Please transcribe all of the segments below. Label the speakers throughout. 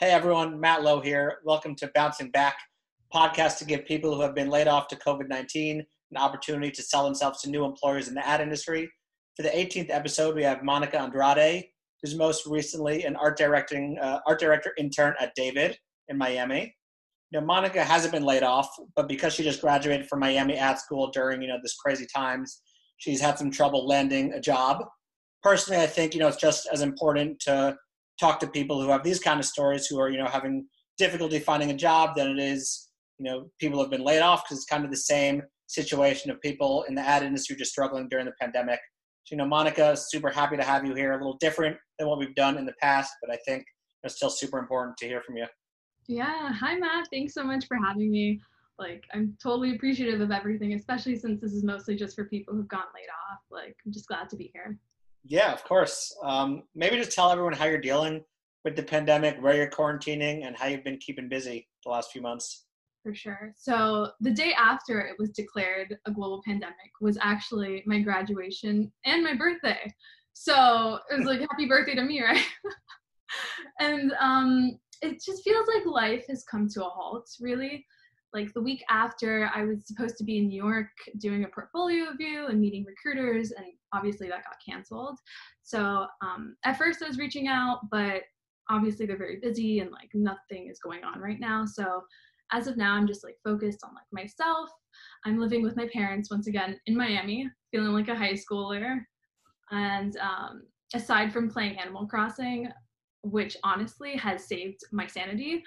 Speaker 1: Hey everyone, Matt Lowe here. Welcome to Bouncing Back, podcast to give people who have been laid off to COVID 19 an opportunity to sell themselves to new employers in the ad industry. For the 18th episode, we have Monica Andrade, who's most recently an art directing uh, art director intern at David in Miami. Know, Monica hasn't been laid off, but because she just graduated from Miami Ad School during you know this crazy times, she's had some trouble landing a job. Personally, I think you know it's just as important to talk to people who have these kind of stories who are you know having difficulty finding a job than it is you know people have been laid off because it's kind of the same situation of people in the ad industry just struggling during the pandemic. So, you know, Monica, super happy to have you here. A little different than what we've done in the past, but I think it's still super important to hear from you.
Speaker 2: Yeah. Hi, Matt. Thanks so much for having me. Like, I'm totally appreciative of everything, especially since this is mostly just for people who've gotten laid off. Like, I'm just glad to be here.
Speaker 1: Yeah, of course. Um, maybe just tell everyone how you're dealing with the pandemic, where you're quarantining, and how you've been keeping busy the last few months.
Speaker 2: For sure. So the day after it was declared a global pandemic was actually my graduation and my birthday. So it was like happy birthday to me, right? and um, it just feels like life has come to a halt, really. Like the week after, I was supposed to be in New York doing a portfolio review and meeting recruiters, and obviously that got canceled. So um, at first, I was reaching out, but obviously they're very busy and like nothing is going on right now. So as of now, I'm just like focused on like myself. I'm living with my parents once again in Miami, feeling like a high schooler. And um, aside from playing Animal Crossing, which honestly has saved my sanity,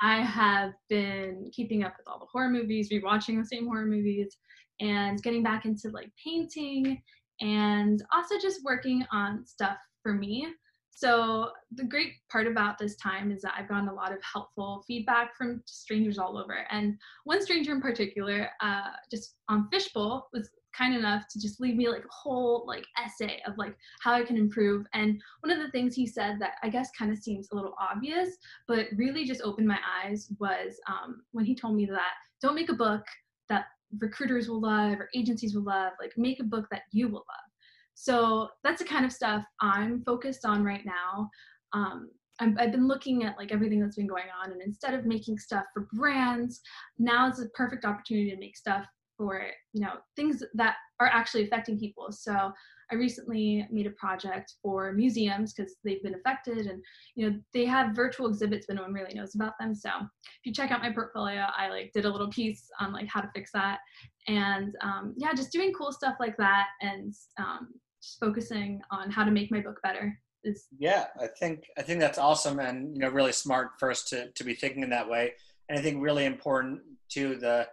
Speaker 2: I have been keeping up with all the horror movies, rewatching the same horror movies, and getting back into like painting and also just working on stuff for me. So the great part about this time is that I've gotten a lot of helpful feedback from strangers all over. And one stranger in particular, uh, just on Fishbowl, was kind enough to just leave me like a whole like essay of like how I can improve. And one of the things he said that I guess kind of seems a little obvious, but really just opened my eyes was um, when he told me that don't make a book that recruiters will love or agencies will love. Like make a book that you will love. So that's the kind of stuff I'm focused on right now. Um, I've, I've been looking at like everything that's been going on, and instead of making stuff for brands, now is a perfect opportunity to make stuff for you know things that are actually affecting people. So I recently made a project for museums because they've been affected and you know they have virtual exhibits but no one really knows about them. So if you check out my portfolio, I like did a little piece on like how to fix that and um, yeah, just doing cool stuff like that and um, just focusing on how to make my book better is
Speaker 1: yeah i think i think that's awesome and you know really smart first to to be thinking in that way and i think really important to the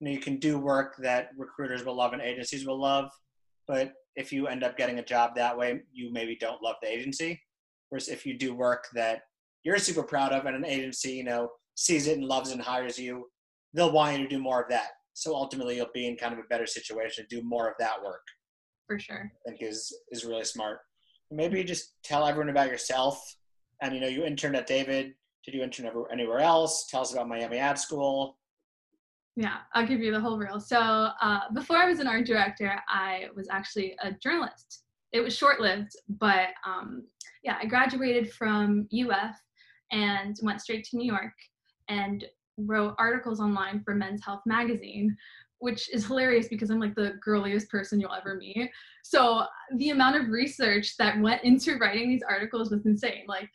Speaker 1: you know you can do work that recruiters will love and agencies will love but if you end up getting a job that way you maybe don't love the agency whereas if you do work that you're super proud of and an agency you know sees it and loves and hires you they'll want you to do more of that so ultimately you'll be in kind of a better situation to do more of that work
Speaker 2: for sure.
Speaker 1: I think is is really smart. Maybe just tell everyone about yourself. And you know, you interned at David. Did you intern anywhere else? Tell us about Miami Ad School.
Speaker 2: Yeah, I'll give you the whole reel. So uh, before I was an art director, I was actually a journalist. It was short-lived, but um, yeah, I graduated from UF and went straight to New York and wrote articles online for Men's Health magazine, which is hilarious because I'm like the girliest person you'll ever meet. So the amount of research that went into writing these articles was insane. Like,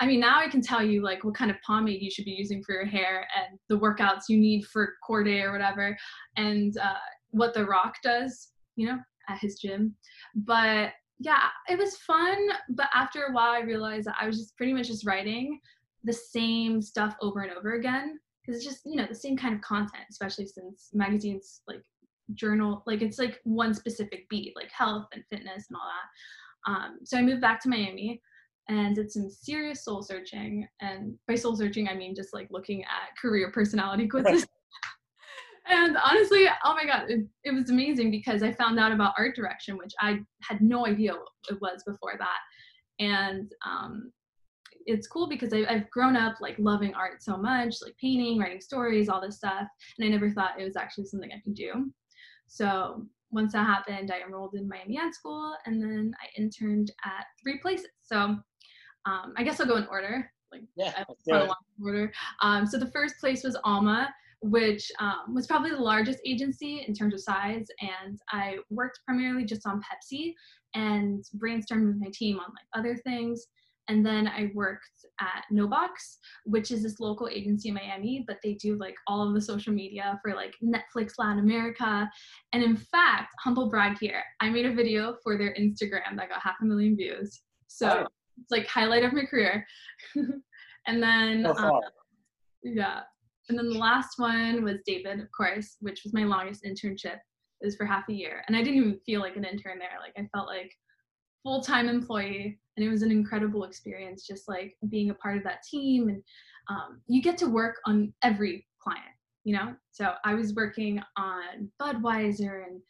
Speaker 2: I mean, now I can tell you like what kind of pomade you should be using for your hair and the workouts you need for core day or whatever, and uh, what The Rock does, you know, at his gym. But yeah, it was fun. But after a while, I realized that I was just pretty much just writing the same stuff over and over again because it's just you know the same kind of content especially since magazines like journal like it's like one specific beat like health and fitness and all that um, so i moved back to miami and did some serious soul searching and by soul searching i mean just like looking at career personality quizzes and honestly oh my god it, it was amazing because i found out about art direction which i had no idea what it was before that and um, it's cool because I, I've grown up like loving art so much, like painting, writing stories, all this stuff, and I never thought it was actually something I could do. So once that happened, I enrolled in Miami Ad School, and then I interned at three places. So um, I guess I'll go in order. Like
Speaker 1: Yeah,
Speaker 2: I
Speaker 1: let's do
Speaker 2: follow
Speaker 1: it.
Speaker 2: along in order. Um, so the first place was Alma, which um, was probably the largest agency in terms of size, and I worked primarily just on Pepsi and brainstormed with my team on like other things. And then I worked at Nobox, which is this local agency in Miami, but they do like all of the social media for like Netflix Latin America. And in fact, humble brag here, I made a video for their Instagram that got half a million views. So
Speaker 1: Oh.
Speaker 2: Like highlight of my career. and then um, yeah. And then the last one was David, of course, which was my longest internship. It was for half a year. And I didn't even feel like an intern there. Like I felt like full-time employee and it was an incredible experience just like being a part of that team and um, you get to work on every client you know so i was working on budweiser and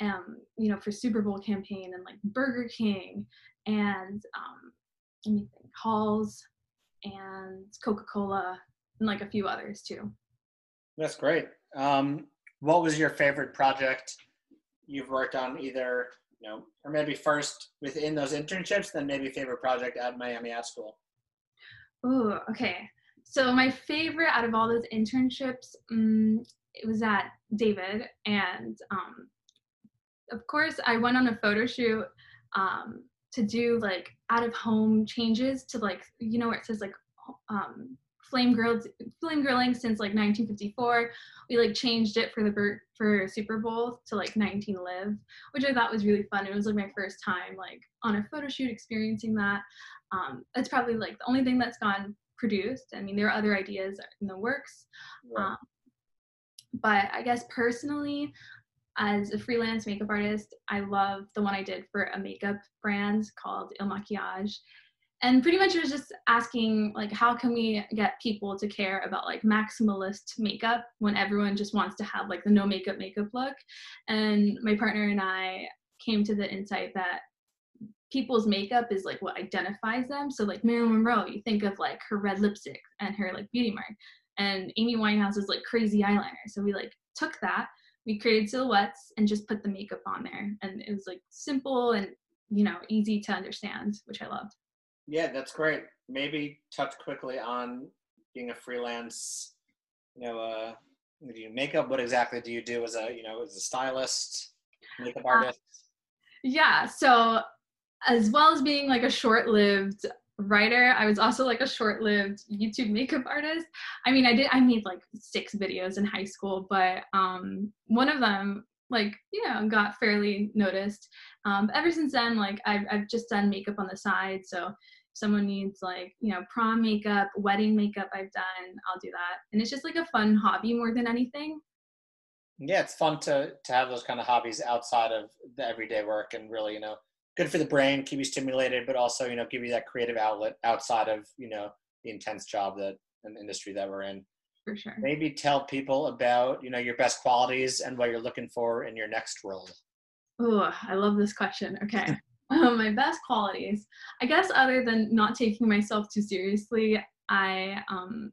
Speaker 2: um, you know for super bowl campaign and like burger king and um, let me think halls and coca-cola and like a few others too
Speaker 1: That's great. Um, what was your favorite project you've worked on either, you know, or maybe first within those internships, then maybe favorite project at Miami Ad School?
Speaker 2: Ooh, okay. So my favorite out of all those internships, um, it was at David, and um, of course I went on a photo shoot um, to do like out of home changes to like you know where it says like um, flame grilled flame grilling since like 1954. We like changed it for the for Super Bowl to like 19 live, which I thought was really fun. It was like my first time like on a photo shoot experiencing that. Um, it's probably like the only thing that's gone produced. I mean, there are other ideas in the works,
Speaker 1: Right.
Speaker 2: um, but I guess personally, as a freelance makeup artist, I love the one I did for a makeup brand called Il Makiage. And pretty much it was just asking like how can we get people to care about like maximalist makeup when everyone just wants to have like the no makeup makeup look. And my partner and I came to the insight that people's makeup is like what identifies them. So like Marilyn Monroe, you think of like her red lipstick and her like beauty mark. And Amy Winehouse is like crazy eyeliner. So we like took that, we created silhouettes and just put the makeup on there. And it was like simple and you know, easy to understand, which I loved.
Speaker 1: Yeah, that's great. Maybe touch quickly on being a freelance, you know, uh, do you makeup? What exactly do you do as a, you know, as a stylist, makeup artist?
Speaker 2: Yeah, so as well as being like a short-lived writer, I was also like a short-lived YouTube makeup artist. I mean, I did I made like six videos in high school, but um one of them like, you know, got fairly noticed. Um but ever since then like I've I've just done makeup on the side, so someone needs like, you know, prom makeup, wedding makeup I've done, I'll do that. And it's just like a fun hobby more than anything.
Speaker 1: yeah, it's fun to to have those kind of hobbies outside of the everyday work and really, you know, good for the brain, keep you stimulated, but also, you know, give you that creative outlet outside of, you know, the intense job that and industry that we're in.
Speaker 2: For sure.
Speaker 1: Maybe tell people about, you know, your best qualities and what you're looking for in your next role.
Speaker 2: Oh, I love this question. Okay. um, my best qualities, I guess, other than not taking myself too seriously, I um,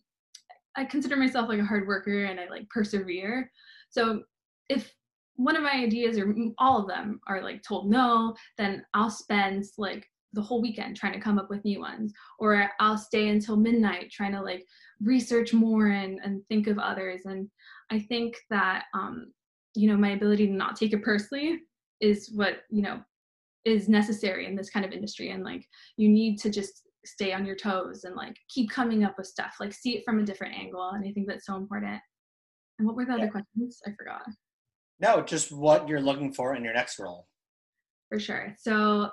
Speaker 2: I consider myself like a hard worker and I like persevere. So if one of my ideas or all of them are like told no, then I'll spend like the whole weekend trying to come up with new ones, or I'll stay until midnight trying to like research more and and think of others. And I think that um, you know my ability to not take it personally is what you know is necessary in this kind of industry and like you need to just stay on your toes and like keep coming up with stuff like see it from a different angle and i think that's so important and what were the
Speaker 1: Yeah.
Speaker 2: other questions i forgot
Speaker 1: No, just what you're looking for in your next role.
Speaker 2: for sure. So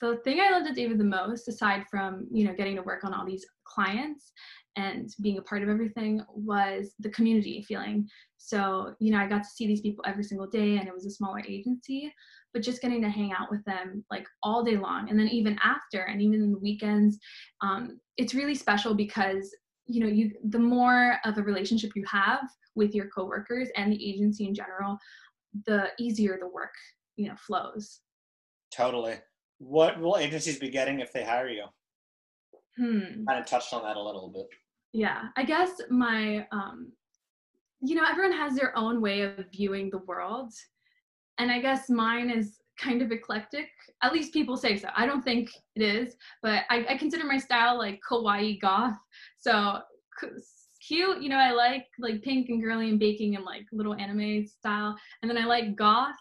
Speaker 2: the thing i loved at david the most aside from you know getting to work on all these clients and being a part of everything was the community feeling. So you know i got to see these people every single day and it was a smaller agency but just getting to hang out with them like all day long. And then even after and even in the weekends um, it's really special because you know you the more of a relationship you have with your coworkers and the agency in general the easier the work you know flows
Speaker 1: Totally. What will agencies be getting if they hire you?
Speaker 2: hmm
Speaker 1: Kind of touched on that a little bit.
Speaker 2: yeah i guess my um you know everyone has their own way of viewing the world and i guess mine is kind of eclectic. At least people say so. I don't think it is, but I, I consider my style like kawaii goth. So cute, you know, I like like pink and girly and baking and like little anime style. And then I like goth.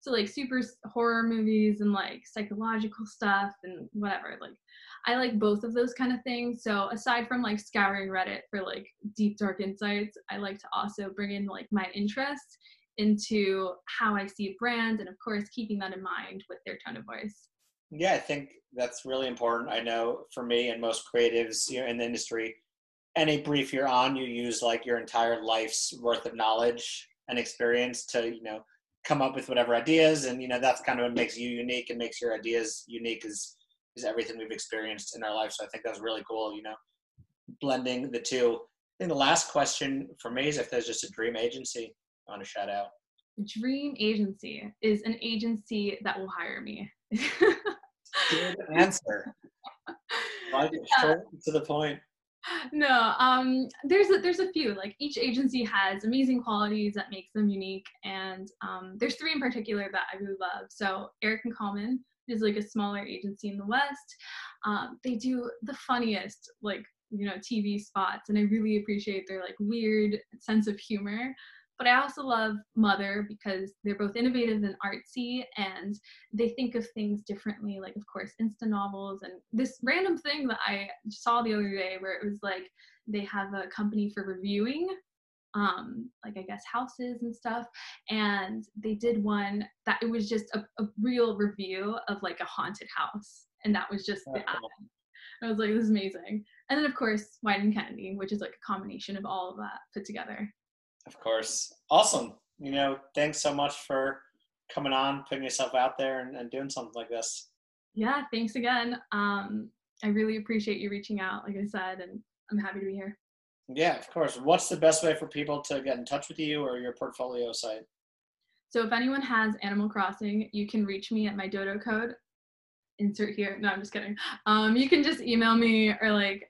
Speaker 2: So like super horror movies and like psychological stuff and whatever. Like I like both of those kind of things. So aside from like scouring Reddit for like deep dark insights, I like to also bring in like my interests into how I see a brand and of course keeping that in mind with their tone of voice.
Speaker 1: Yeah, I think that's really important. I know for me and most creatives you know, in the industry, any brief you're on, you use like your entire life's worth of knowledge and experience to, you know, come up with whatever ideas. And, you know, that's kind of what makes you unique and makes your ideas unique is, is everything we've experienced in our life. So I think that's really cool, you know, blending the two. I think the last question for me is if there's just a dream agency on a shout out.
Speaker 2: Dream agency is an agency that will hire me.
Speaker 1: Good answer. Like yeah. to the point.
Speaker 2: No, um, there's a, there's a few. Like each agency has amazing qualities that makes them unique, and um, there's three in particular that I really love. So Erich and Kallman is like a smaller agency in the West. Um, they do the funniest like you know TV spots, and I really appreciate their like weird sense of humor. But I also love Mother because they're both innovative and artsy and they think of things differently. Like, of course, Insta novels and this random thing that I saw the other day where it was like they have a company for reviewing um like i guess houses and stuff and they did one that it was just a, a real review of like a haunted house and that was just the ad. i was like this is amazing and then of course Wieden kennedy which is like a combination of all of that put together
Speaker 1: of course. Awesome. You know, thanks so much for coming on, putting yourself out there and, and doing something like this.
Speaker 2: Yeah, thanks again. Um, I really appreciate you reaching out, like I said, and I'm happy to be here.
Speaker 1: Yeah, of course. What's the best way for people to get in touch with you or your portfolio site?
Speaker 2: So if anyone has Animal Crossing, you can reach me at my dodo code. Insert here. No, I'm just kidding. Um, you can just email me or like,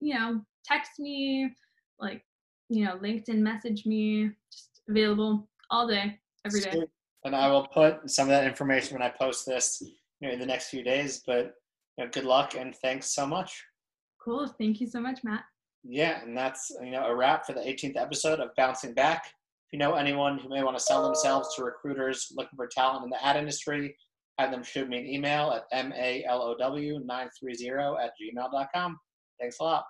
Speaker 2: you know, text me, like you know, LinkedIn message me, just available all day, every day.
Speaker 1: And I will put some of that information when I post this you know, in the next few days. But you know, good luck and thanks so much.
Speaker 2: Cool. Thank you so much, Matt.
Speaker 1: Yeah, and that's you know a wrap for the 18th episode of Bouncing Back. If you know anyone who may want to sell themselves to recruiters looking for talent in the ad industry, have them shoot me an email at malow930 at gmail.com. Thanks a lot.